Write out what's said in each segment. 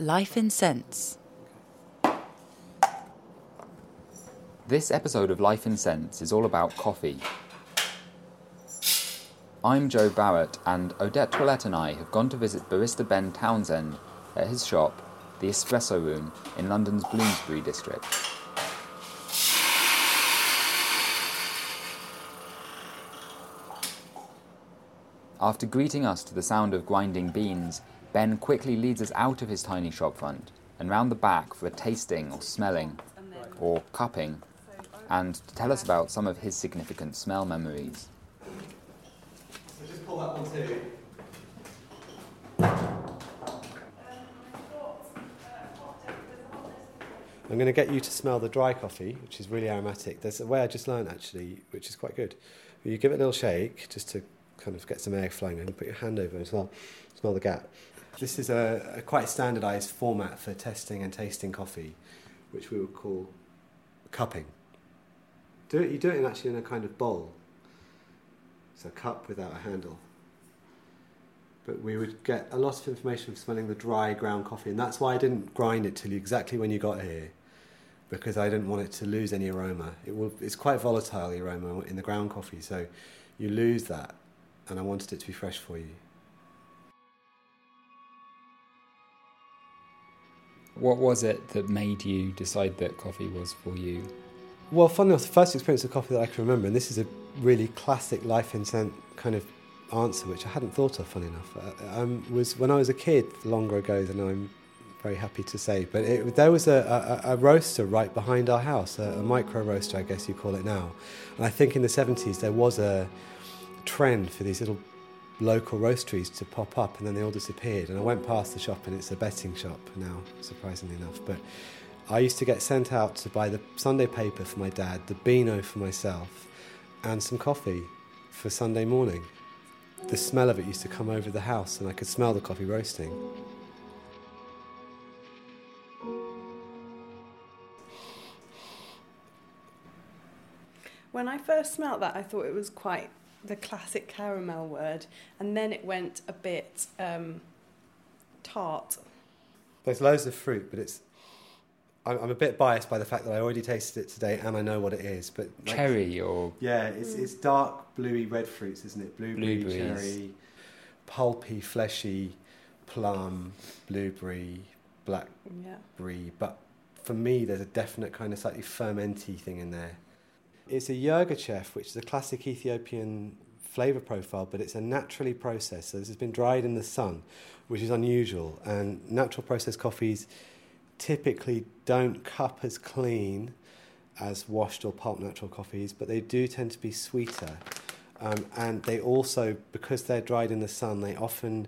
Life in Scents. This episode of Life in Scents is all about coffee. I'm Joe Barrett, and Odette Toilette and I have gone to visit barista Ben Townsend at his shop, the Espresso Room, in London's Bloomsbury district. After greeting us to the sound of grinding beans, Ben quickly leads us out of his tiny shop front and round the back for a tasting or smelling or cupping and to tell us about some of his significant smell memories. So just pull that one too. I'm going to get you to smell the dry coffee, which is really aromatic. There's a way I just learned actually, which is quite good. You give it a little shake just to kind of get some air flowing and put your hand over it as well. Smell the gap. This is a, a quite standardised format for testing and tasting coffee, which we would call cupping. Do it, you do it in actually in a kind of bowl. It's a cup without a handle. But we would get a lot of information from smelling the dry ground coffee, and that's why I didn't grind it till exactly when you got here, because I didn't want it to lose any aroma. It will, it's quite volatile, the aroma in the ground coffee, so you lose that, and I wanted it to be fresh for you. What was it that made you decide that coffee was for you? Well, funny enough, the first experience of coffee that I can remember, and this is a really classic life in scent kind of answer, which I hadn't thought of, funny enough, uh, um, was when I was a kid, longer ago than I'm very happy to say. But it, there was a, a, a, roaster right behind our house, a, a, micro roaster, I guess you call it now. And I think in the 70s there was a trend for these little local roasteries to pop up and then they all disappeared. And I went past the shop and it's a betting shop now, surprisingly enough. But I used to get sent out to buy the Sunday paper for my dad, the Beano for myself, and some coffee for Sunday morning. The smell of it used to come over the house and I could smell the coffee roasting. When I first smelt that, I thought it was quite the classic caramel word, and then it went a bit um, tart. There's loads of fruit, but it's. I'm, I'm, a bit biased by the fact that I already tasted it today and I know what it is. But like, cherry or yeah, it's it's dark bluey red fruits, isn't it? Blueberry, cherry, pulpy, fleshy, plum, blueberry, blackberry. Yeah. But for me, there's a definite kind of slightly fermenty thing in there. It's a Yirgacheffe, which is a classic Ethiopian flavour profile, but it's a naturally processed. So this has been dried in the sun, which is unusual. And natural processed coffees typically don't cup as clean as washed or pulp natural coffees, but they do tend to be sweeter. Um, and they also, because they're dried in the sun, they often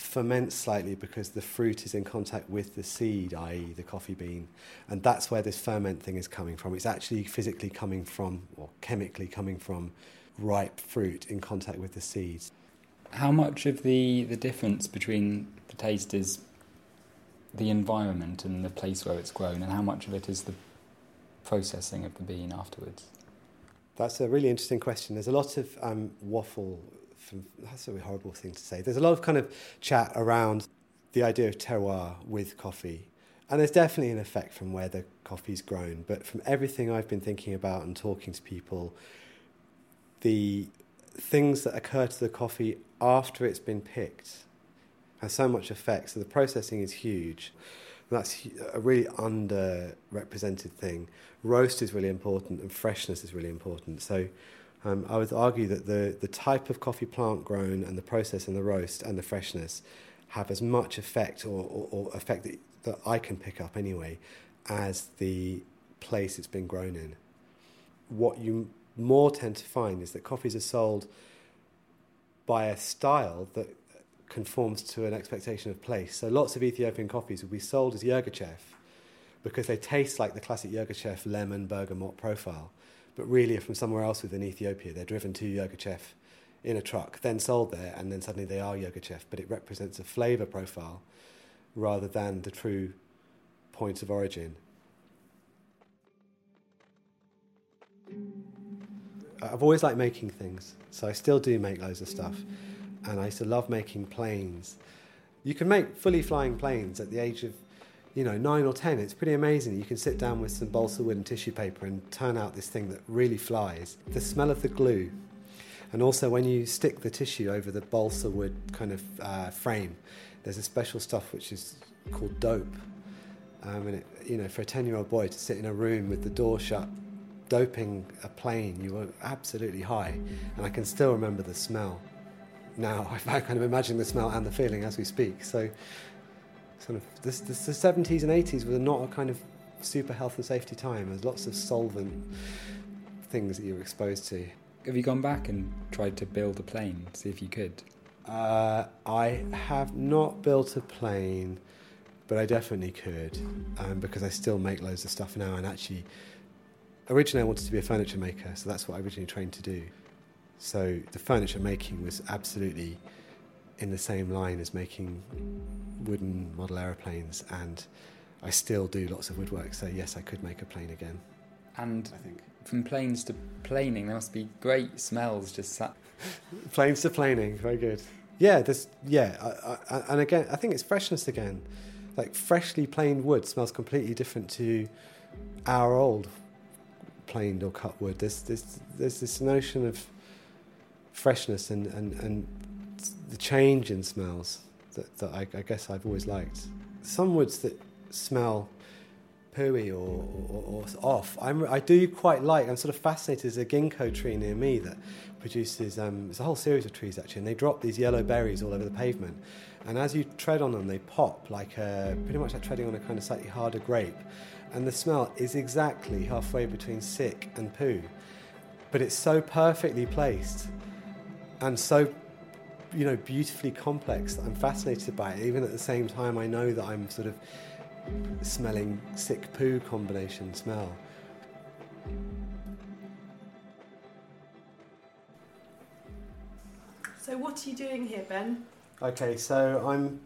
ferment slightly because the fruit is in contact with the seed, i.e., the coffee bean. And that's where this ferment thing is coming from. It's actually physically coming from, or chemically coming from, ripe fruit in contact with the seeds. How much of the, the difference between the taste is the environment and the place where it's grown, and how much of it is the processing of the bean afterwards? That's a really interesting question. There's a lot of um, waffle from, that's a horrible thing to say. There's a lot of kind of chat around the idea of terroir with coffee. And there's definitely an effect from where the coffee's grown. But from everything I've been thinking about and talking to people, the things that occur to the coffee after it's been picked has so much effect. So the processing is huge. That's a really underrepresented thing. Roast is really important, and freshness is really important. So um, I would argue that the, the type of coffee plant grown and the process and the roast and the freshness have as much effect or, or, or effect that, that I can pick up anyway as the place it's been grown in. What you more tend to find is that coffees are sold by a style that conforms to an expectation of place. So lots of Ethiopian coffees will be sold as Yirgacheffe because they taste like the classic Yirgacheffe lemon bergamot profile but really are from somewhere else within Ethiopia. They're driven to Yirgacheffe in a truck, then sold there, and then suddenly they are Yirgacheffe, but it represents a flavour profile rather than the true point of origin. I've always liked making things, so I still do make loads of stuff, and I used to love making planes. You can make fully flying planes at the age of, you know, nine or ten. It's pretty amazing. You can sit down with some balsa wood and tissue paper and turn out this thing that really flies. The smell of the glue, and also when you stick the tissue over the balsa wood kind of uh, frame, there's a special stuff which is called dope. Um, and it, you know, for a ten-year-old boy to sit in a room with the door shut, doping a plane, you were absolutely high, and I can still remember the smell now. I kind of imagine the smell and the feeling as we speak. So, sort of, this, this, the 70s and 80s were not a kind of super health and safety time. There's lots of solvent things that you were exposed to. Have you gone back and tried to build a plane, see if you could? Uh, I have not built a plane, but I definitely could um, because I still make loads of stuff now. And actually, originally I wanted to be a furniture maker, so that's what I originally trained to do. So the furniture making was absolutely in the same line as making wooden model aeroplanes, and I still do lots of woodwork. So yes, I could make a plane again. And I think from planes to planing, there must be great smells just sat. planes to planing, very good. Yeah, this yeah, I, I, and again, I think it's freshness again. Like freshly planed wood smells completely different to our old planed or cut wood. There's there's there's this notion of freshness and, and, and the change in smells that, that I, I guess I've always liked. Some woods that smell pooey or, or, or off, I'm, I do quite like. I'm sort of fascinated. There's a ginkgo tree near me that produces. Um, a whole series of trees actually, and they drop these yellow berries all over the pavement. And as you tread on them, they pop like a, pretty much like treading on a kind of slightly harder grape. And the smell is exactly halfway between sick and poo, but it's so perfectly placed and so you know beautifully complex that I'm fascinated by it. Even at the same time, I know that I'm sort of smelling sick poo combination smell. So what are you doing here, Ben? Okay, so I'm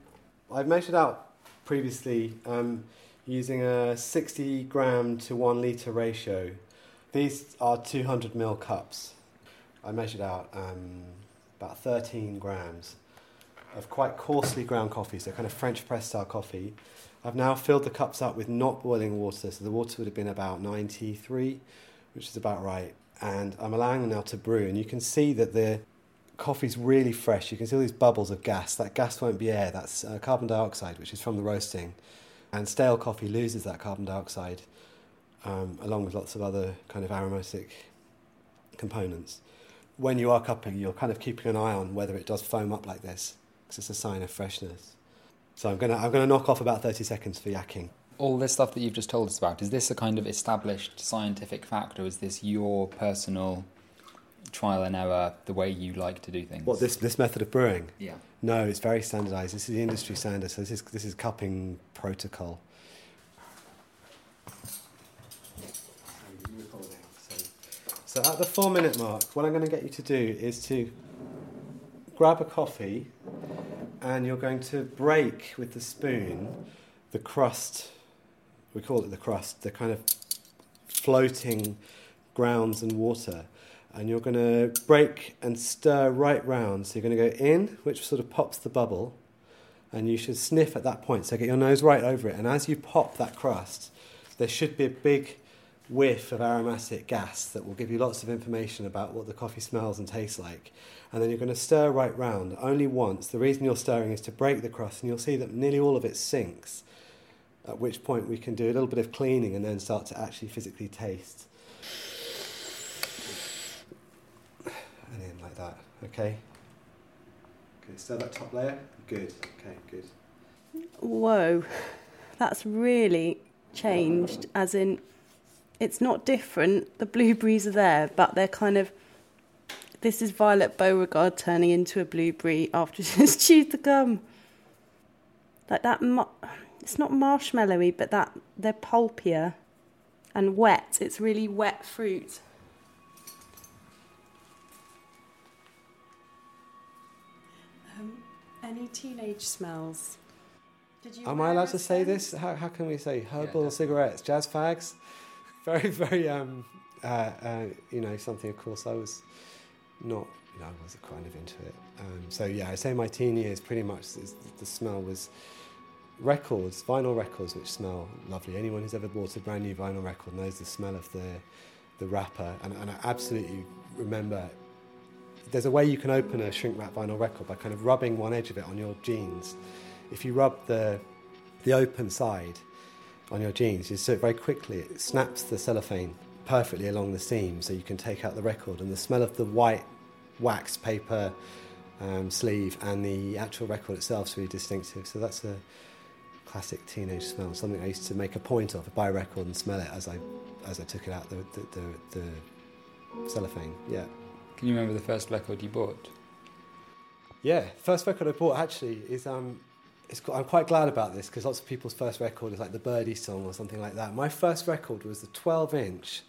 I've measured out previously um, using a 60 gram to one liter ratio. These are 200 ml cups. I measured out um, about 13 grams of quite coarsely ground coffee, so kind of French press style coffee. I've now filled the cups up with not boiling water, so the water would have been about 93, which is about right. And I'm allowing them now to brew, and you can see that the coffee's really fresh. You can see all these bubbles of gas. That gas won't be air, that's uh, carbon dioxide, which is from the roasting. And stale coffee loses that carbon dioxide, um, along with lots of other kind of aromatic components when you are cupping, you're kind of keeping an eye on whether it does foam up like this, because it's a sign of freshness. So I'm gonna I'm gonna knock off about thirty seconds for yakking. All this stuff that you've just told us about is this a kind of established scientific fact, or is this your personal trial and error, the way you like to do things? What this this method of brewing? Yeah. No, it's very standardised. This is the industry standard. So this is this is cupping protocol. So at the four minute mark, what I'm going to get you to do is to grab a coffee and you're going to break with the spoon the crust. We call it the crust, the kind of floating grounds and water. And you're going to break and stir right round. So you're going to go in, which sort of pops the bubble, and you should sniff at that point. So get your nose right over it. And as you pop that crust, there should be a big whiff of aromatic gas that will give you lots of information about what the coffee smells and tastes like. And then you're going to stir right round only once. The reason you're stirring is to break the crust, and you'll see that nearly all of it sinks. At which point we can do a little bit of cleaning and then start to actually physically taste. And in like that, okay? Okay, stir that top layer. Good, okay, good. Whoa, that's really changed, as in it's not different. The blueberries are there, but they're kind of. This is Violet Beauregarde turning into a blueberry after she's chewed the gum. Like that, it's not marshmallowy, but that they're pulpier and wet. It's really wet fruit. Um, any teenage smells? Am I allowed to say this? How, how can we say herbal yeah, cigarettes, jazz fags? Very, very, um, uh, uh, you know, something. Of course, I was not, you know, I wasn't kind of into it. Um, so yeah, I say my teen years pretty much the smell was records, vinyl records, which smell lovely. Anyone who's ever bought a brand new vinyl record knows the smell of the the wrapper, and, and I absolutely remember. There's a way you can open a shrink wrap vinyl record by kind of rubbing one edge of it on your jeans. If you rub the the open side on your jeans, you see it very quickly. It snaps the cellophane perfectly along the seam, so you can take out the record, and the smell of the white wax paper um, sleeve and the actual record itself is really distinctive. So that's a classic teenage smell, something I used to make a point of, buy a record and smell it as I as I took it out the the, the, the cellophane. Yeah. Can you remember the first record you bought? Yeah, first record I bought actually is um, I'm quite glad about this because lots of people's first record is like the Birdie song or something like that. My first record was the 12 inch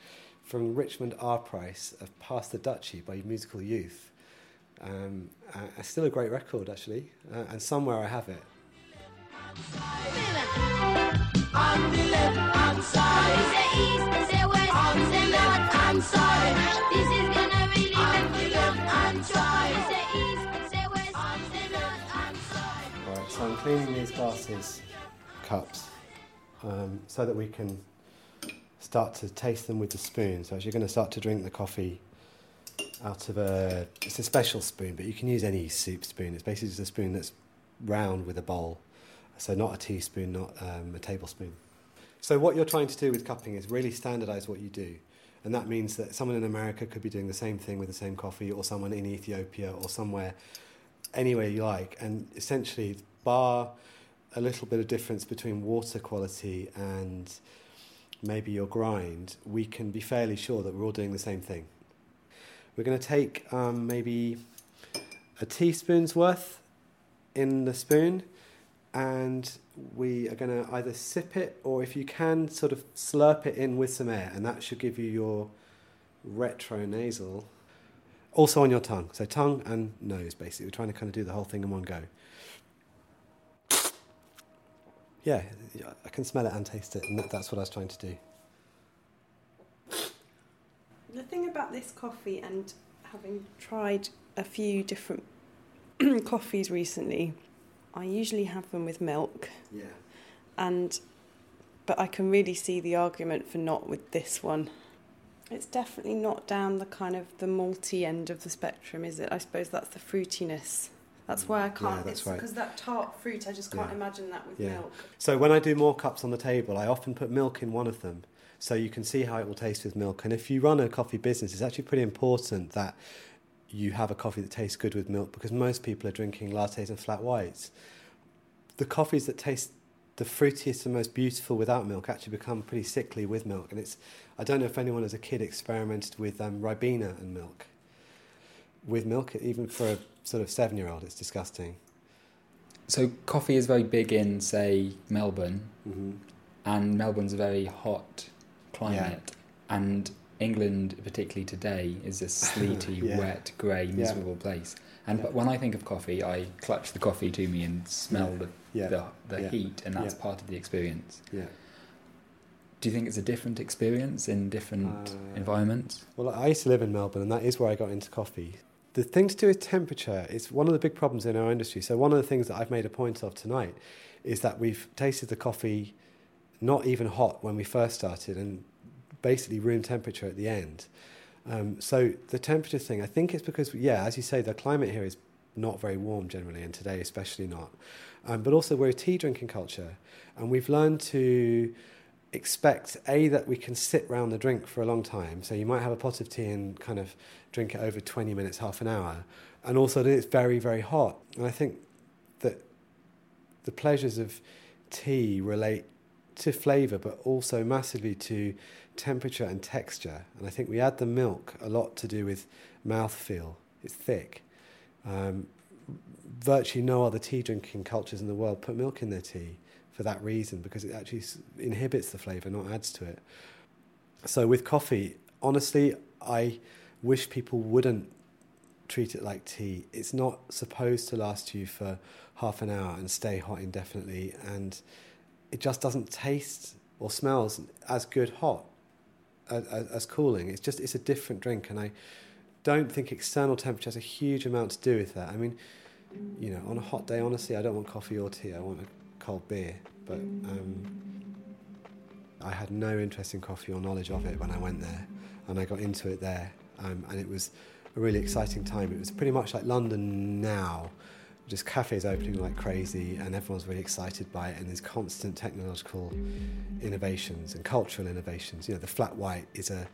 from Richmond R. Price of Pass the Dutchie by Musical Youth. Um, uh, still a great record actually, uh, and somewhere I have it. Right, so I'm cleaning these glasses, cups, um, so that we can start to taste them with the spoon. So as you're going to start to drink the coffee out of a, it's a special spoon, but you can use any soup spoon. It's basically just a spoon that's round with a bowl so not a teaspoon, not um, a tablespoon. So what you're trying to do with cupping is really standardize what you do. And that means that someone in America could be doing the same thing with the same coffee, or someone in Ethiopia, or somewhere, anywhere you like. And essentially, bar a little bit of difference between water quality and maybe your grind, we can be fairly sure that we're all doing the same thing. We're going to take um, maybe a teaspoon's worth in the spoon and we are going to either sip it or if you can sort of slurp it in with some air and that should give you your retronasal also on your tongue so tongue and nose basically. We're trying to kind of do the whole thing in one go yeah i can smell it and taste it and that, that's what i was trying to do the thing about this coffee and having tried a few different coffees recently I usually have them with milk. Yeah. And but I can really see the argument for not with this one. It's definitely not down the kind of the malty end of the spectrum, is it? I suppose that's the fruitiness. That's why I can't. Yeah, that's right. Because that tart fruit, I just can't yeah. imagine that with yeah. milk. So when I do more cups on the table, I often put milk in one of them, so you can see how it will taste with milk. And if you run a coffee business, it's actually pretty important that you have a coffee that tastes good with milk because most people are drinking lattes and flat whites. The coffees that taste the fruitiest and most beautiful without milk actually become pretty sickly with milk. And it's, I don't know if anyone as a kid experimented with um, Ribena and milk. With milk, even for a sort of seven year old, it's disgusting. So, coffee is very big in, say, Melbourne, mm-hmm. and Melbourne's a very hot climate. Yeah. And England, particularly today, is a sleety, yeah. wet, grey, miserable yeah. place. And yeah. but when I think of coffee, I clutch the coffee to me and smell the the, the heat, and that's part of the experience. Yeah. Do you think it's a different experience in different uh, environments? Well, I used to live in Melbourne, and that is where I got into coffee. The thing to do with temperature is one of the big problems in our industry. So one of the things that I've made a point of tonight is that we've tasted the coffee not even hot when we first started, and basically room temperature at the end. Um, so the temperature thing, I think it's because, yeah, as you say, the climate here is not very warm generally, and today especially not. Um, but also, we're a tea drinking culture, and we've learned to expect a that we can sit round the drink for a long time. So you might have a pot of tea and kind of drink it over twenty minutes, half an hour, and also that it's very, very hot. And I think that the pleasures of tea relate to flavour, but also massively to temperature and texture. And I think we add the milk a lot to do with mouthfeel. It's thick. Um, virtually no other tea drinking cultures in the world put milk in their tea for that reason because it actually inhibits the flavour, not adds to it. So with coffee, honestly, I wish people wouldn't treat it like tea. It's not supposed to last you for half an hour and stay hot indefinitely, and it just doesn't taste or smells as good hot as, as, cooling. It's just it's a different drink, and I don't think external temperature has a huge amount to do with that. I mean, you know, on a hot day, honestly, I don't want coffee or tea. I want a cold beer. But um, I had no interest in coffee or knowledge of it when I went there, and I got into it there, um, and it was a really exciting time. It was pretty much like London now, just cafes opening like crazy, and everyone's really excited by it. And there's constant technological innovations and cultural innovations. You know, the flat white is a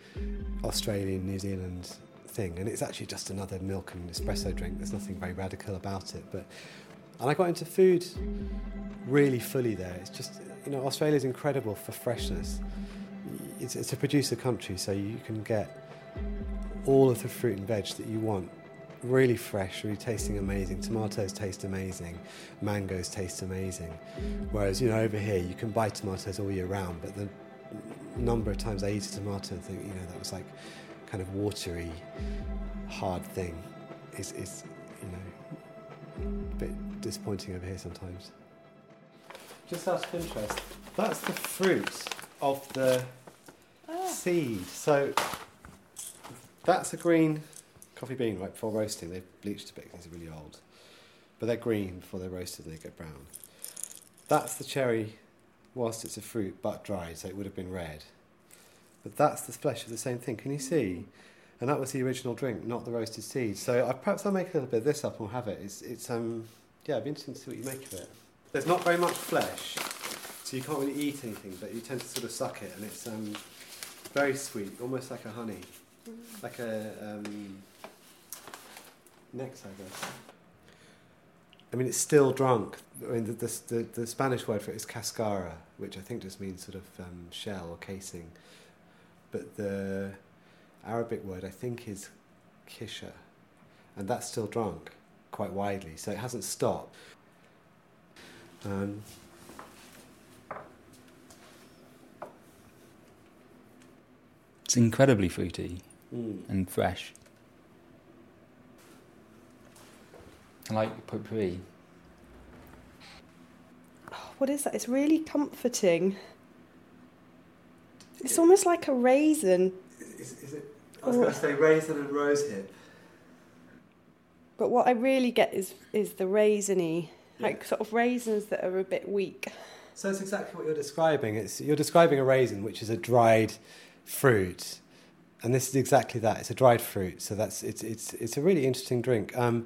Australian, New Zealand thing, and it's actually just another milk and espresso drink. There's nothing very radical about it, but and I got into food really fully there. It's just you know Australia's incredible for freshness. It's, it's a producer country, so you can get all of the fruit and veg that you want really fresh, really tasting amazing. Tomatoes taste amazing, mangoes taste amazing. Whereas, you know, over here you can buy tomatoes all year round, but the number of times I eat a tomato and think, you know, that was like kind of watery, hard thing is, is you know, a bit disappointing over here sometimes. Just out of interest, that's the fruit of the ah. seed. So that's a green coffee bean right before roasting. They've bleached a bit because they're really old. But they're green before they're roasted and they get brown. That's the cherry whilst it's a fruit but dried, so it would have been red. But that's the flesh of the same thing. Can you see? And that was the original drink, not the roasted seeds. So I, perhaps I'll make a little bit of this up and we'll have it. It's, it's um, yeah, it'd be interesting to see what you make of it. There's not very much flesh, so you can't really eat anything, but you tend to sort of suck it, and it's um, very sweet, almost like a honey, like a um, nectar, I guess. I mean, it's still drunk. I mean, the, the, the, the Spanish word for it is cascara, which I think just means sort of um, shell or casing. But the Arabic word, I think, is kisha, and that's still drunk quite widely, so it hasn't stopped. Um, It's incredibly fruity mm. and fresh. I like potpourri. What is that? It's really comforting. It's almost like a raisin, Is, is it? I was going to say raisin and rose rosehip. but what I really get is is the raisiny, Yeah. like sort of raisins that are a bit weak. So it's exactly what you're describing. It's you're describing a raisin, which is a dried fruit, and this is exactly that. It's a dried fruit. So that's it's it's it's a really interesting drink. Um,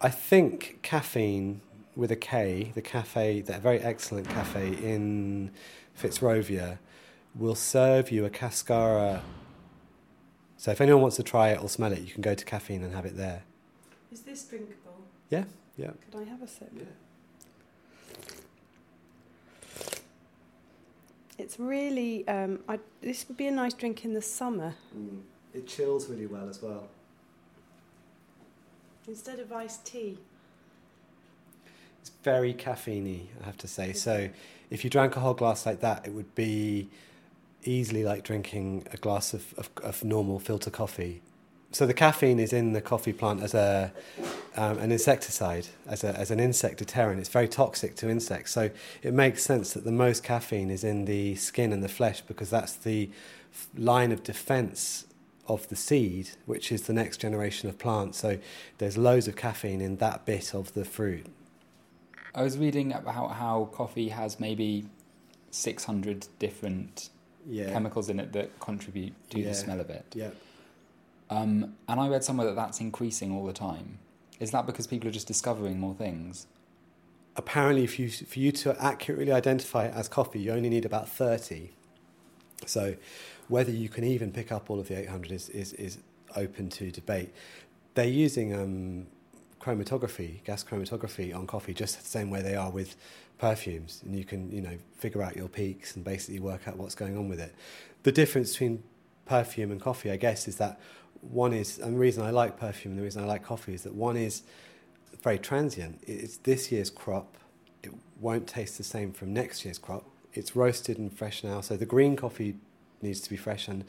I think Kaffeine with a K, the cafe, that very excellent cafe in Fitzrovia, will serve you a cascara. So if anyone wants to try it or smell it, you can go to Kaffeine and have it there. Is this drinkable? Yeah, yeah. Could I have a sip? It's really. Um, I, this would be a nice drink in the summer Mm. It chills really well as well. instead of iced tea. It's very caffeine I have to say. So if you drank a whole glass like that, it would be easily like drinking a glass of, of, of normal filter coffee. So the caffeine is in the coffee plant as a um, an insecticide, as a as an insect deterrent. It's very toxic to insects. So it makes sense that the most caffeine is in the skin and the flesh because that's the line of defense of the seed, which is the next generation of plants. So there's loads of caffeine in that bit of the fruit. I was reading about how coffee has maybe 600 different Yeah. chemicals in it that contribute to Yeah. the smell of it. Yeah. Um, and I read somewhere that that's increasing all the time. Is that because people are just discovering more things? Apparently, if you, for you to accurately identify it as coffee, you only need about 30. So, whether you can even pick up all of the 800 is, is, is open to debate. They're using um, chromatography, gas chromatography on coffee, just the same way they are with perfumes, and you can you know figure out your peaks and basically work out what's going on with it. The difference between perfume and coffee, I guess, is that one is, and the reason I like perfume the reason I like coffee is that one is very transient. It's this year's crop. It won't taste the same from next year's crop. It's roasted and fresh now, so the green coffee needs to be fresh and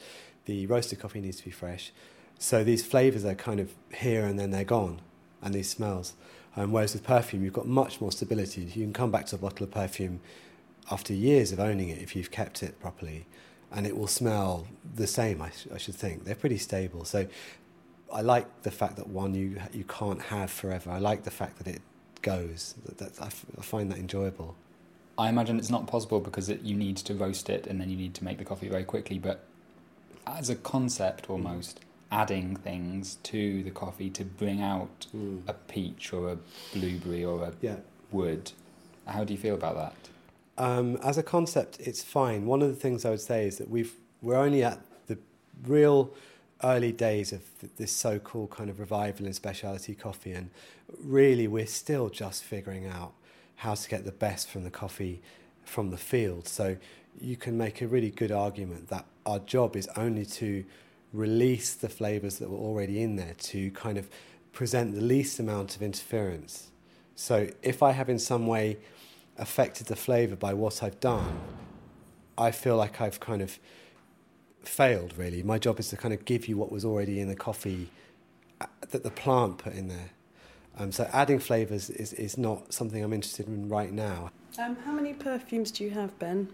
the roasted coffee needs to be fresh. So these flavors are kind of here and then they're gone, and these smells. Um, whereas with perfume, you've got much more stability. You can come back to a bottle of perfume after years of owning it if you've kept it properly, and it will smell the same. I, sh- I should think they're pretty stable. So I like the fact that one you you can't have forever. I like the fact that it goes. That, that I, f- I find that enjoyable. I imagine it's not possible because it, you need to roast it and then you need to make the coffee very quickly. But as a concept, almost adding things to the coffee to bring out Mm. a peach or a blueberry or a Yeah. wood. How do you feel about that? Um, as a concept, it's fine. One of the things I would say is that we've we're only at the real early days of this so-called kind of revival in specialty coffee, and really we're still just figuring out how to get the best from the coffee from the field. So you can make a really good argument that our job is only to release the flavors that were already in there to kind of present the least amount of interference. So if I have in some way affected the flavor by what I've done, I feel like I've kind of failed really. My job is to kind of give you what was already in the coffee uh, that the plant put in there. Um, so adding flavors is, is not something I'm interested in right now. Um, how many perfumes do you have, Ben?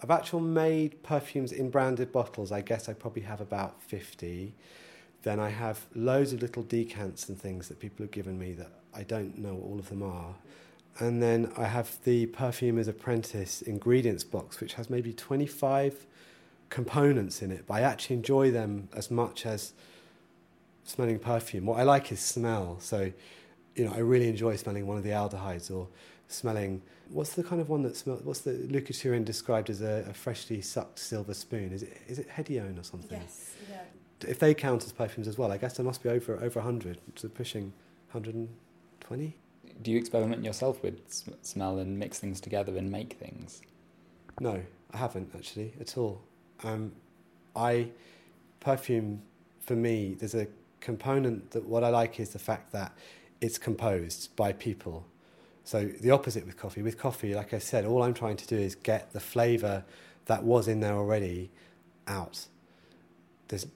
Of actual made perfumes in branded bottles, I guess I probably have about 50. Then I have loads of little decants and things that people have given me that I don't know what all of them are. And then I have the Perfumer's Apprentice ingredients box, which has maybe 25 components in it, but I actually enjoy them as much as smelling perfume. What I like is smell. So, you know, I really enjoy smelling one of the aldehydes or smelling what's the kind of one that smells what's the Lucas Turin described as a, a freshly sucked silver spoon is it is it Hedione or something yeah. if they count as perfumes as well I guess there must be over over 100 so pushing 120 Do you experiment yourself with smell and mix things together and make things? no I haven't actually at all um, I perfume for me there's a component that what I like is the fact that it's composed by people So the opposite with coffee. With coffee, like I said, all I'm trying to do is get the flavour that was in there already out. There's,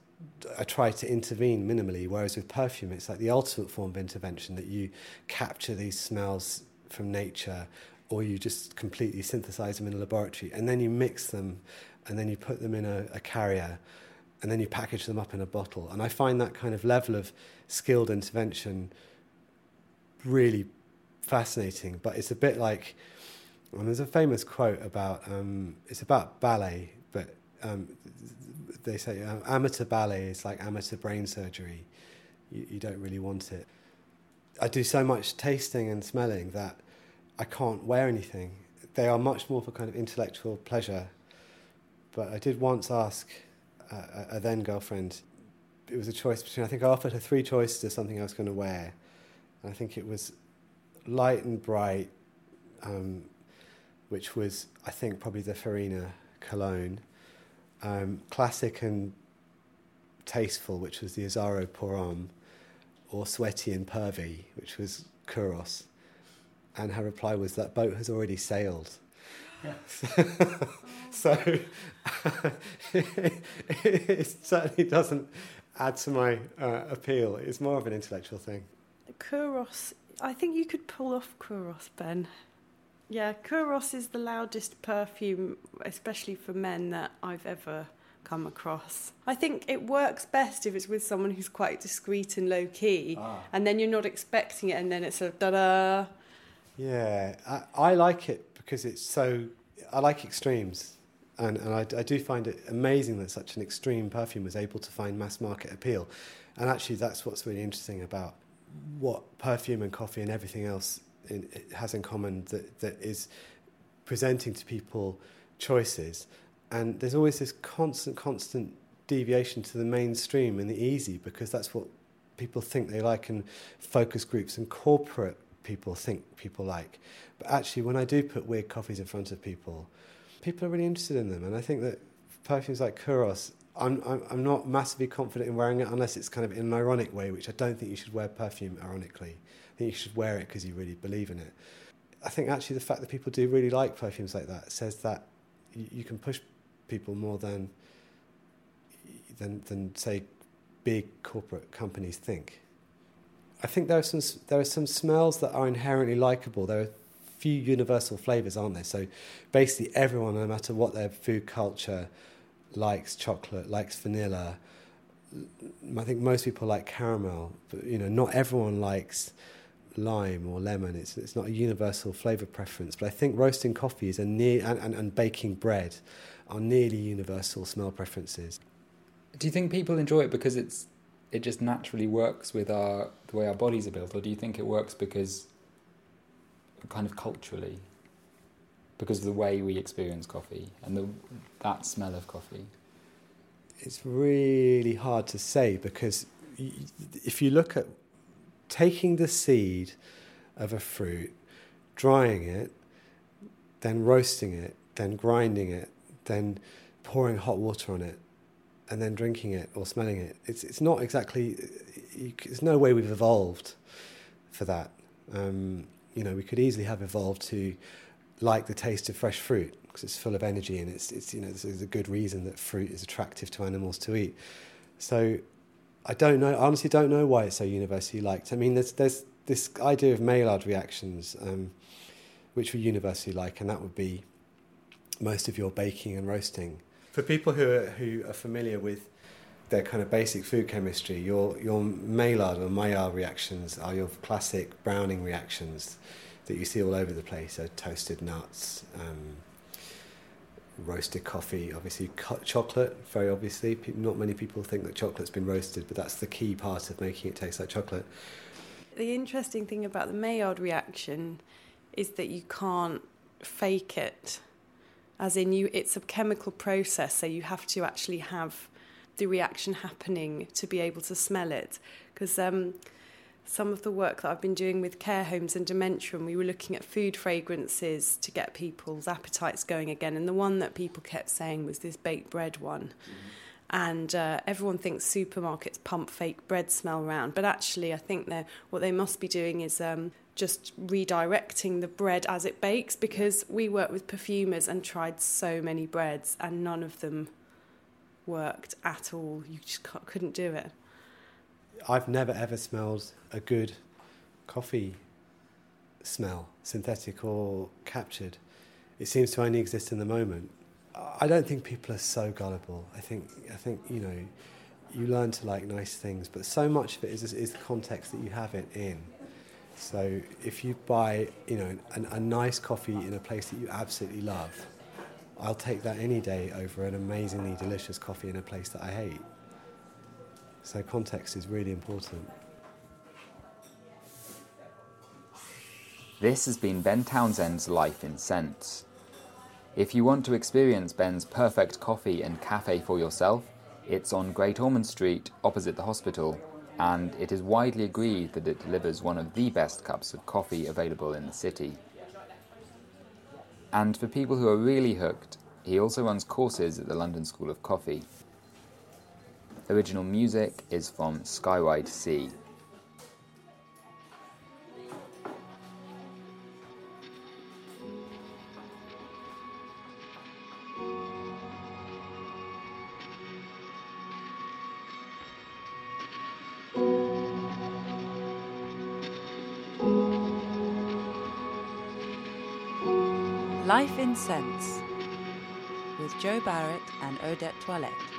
I try to intervene minimally, whereas with perfume, it's like the ultimate form of intervention that you capture these smells from nature or you just completely synthesize them in a laboratory and then you mix them and then you put them in a, a carrier and then you package them up in a bottle. And I find that kind of level of skilled intervention really fascinating, but it's a bit like and there's a famous quote about um, it's about ballet, but um, they say um, amateur ballet is like amateur brain surgery. You, you don't really want it. I do so much tasting and smelling that I can't wear anything. They are much more for kind of intellectual pleasure. But I did once ask a, a then girlfriend. It was a choice between. I think I offered her three choices of something I was going to wear, and I think it was light and bright, um, which was, I think, probably the Farina cologne. Um, classic and tasteful, which was the Azzaro Pour Homme, or sweaty and pervy, which was Kouros. And her reply was that boat has already sailed. so it certainly doesn't add to my uh, appeal. It's more of an intellectual thing. Kouros. I think you could pull off Kouros, Ben. Yeah, Kouros is the loudest perfume, especially for men, that I've ever come across. I think it works best if it's with someone who's quite discreet and low key, Ah. and then you're not expecting it, and then it's a da da. Yeah, I, I like it because it's so. I like extremes, and and I, I do find it amazing that such an extreme perfume was able to find mass market appeal, and actually that's what's really interesting about what perfume and coffee and everything else has in common that that is presenting to people choices, and there's always this constant constant deviation to the mainstream and the easy because that's what people think they like and focus groups and corporate people think people like. But actually, when I do put weird coffees in front of people, people are really interested in them. And I think that perfumes like Kouros, I'm, I'm not massively confident in wearing it unless it's kind of in an ironic way, which I don't think you should wear perfume ironically. I think you should wear it because you really believe in it. I think actually the fact that people do really like perfumes like that says that you, you can push people more than, than, than say, big corporate companies think. I think there are some there are some smells that are inherently likable. There are few universal flavors, aren't there? So basically, everyone, no matter what their food culture, likes chocolate, likes vanilla, I think most people like caramel, but you know, not everyone likes lime or lemon. It's it's not a universal flavour preference. But I think roasting coffee is a near and, and, and baking bread are nearly universal smell preferences. Do you think people enjoy it because it's it just naturally works with our the way our bodies are built, or do you think it works because kind of culturally, because of the way we experience coffee and the that smell of coffee? It's really hard to say because if you look at taking the seed of a fruit, drying it, then roasting it, then grinding it, then pouring hot water on it, and then drinking it or smelling it. It's it's not exactly. You, there's no way we've evolved for that. Um, you know, we could easily have evolved to like the taste of fresh fruit because it's full of energy and it's it's you know there's a good reason that fruit is attractive to animals to eat. So I don't know. I honestly don't know why it's so universally liked. I mean, there's there's this idea of Maillard reactions, um, which we universally like, and that would be most of your baking and roasting. For people who are, who are familiar with their kind of basic food chemistry, your your Maillard or Maillard reactions are your classic browning reactions that you see all over the place. So toasted nuts, um, roasted coffee, obviously chocolate, very obviously. Not many people think that chocolate's been roasted, but that's the key part of making it taste like chocolate. The interesting thing about the Maillard reaction is that you can't fake it. As in you it's a chemical process, so you have to actually have the reaction happening to be able to smell it. Because um, some of the work that I've been doing with care homes and dementia, and we were looking at food fragrances to get people's appetites going again. And the one that people kept saying was this baked bread one. Mm-hmm. And uh, everyone thinks supermarkets pump fake bread smell around, but actually, I think they what they must be doing is um, just redirecting the bread as it bakes. Because we work with perfumers and tried so many breads, and none of them worked at all. You just couldn't do it. I've never ever smelled a good coffee smell, synthetic or captured. It seems to only exist in the moment. I don't think people are so gullible. I think I think you know you learn to like nice things, but so much of it is is the context that you have it in. So if you buy you know an, a nice coffee in a place that you absolutely love, I'll take that any day over an amazingly delicious coffee in a place that I hate. So context is really important. This has been Ben Townsend's Life in Scents. If you want to experience Ben's perfect coffee and cafe for yourself, it's on Great Ormond Street opposite the hospital, and it is widely agreed that it delivers one of the best cups of coffee available in the city. And for people who are really hooked, he also runs courses at the London School of Coffee. Original music is from Skywide Sea. Life in Scents with Joe Barrett and Odette Toilette.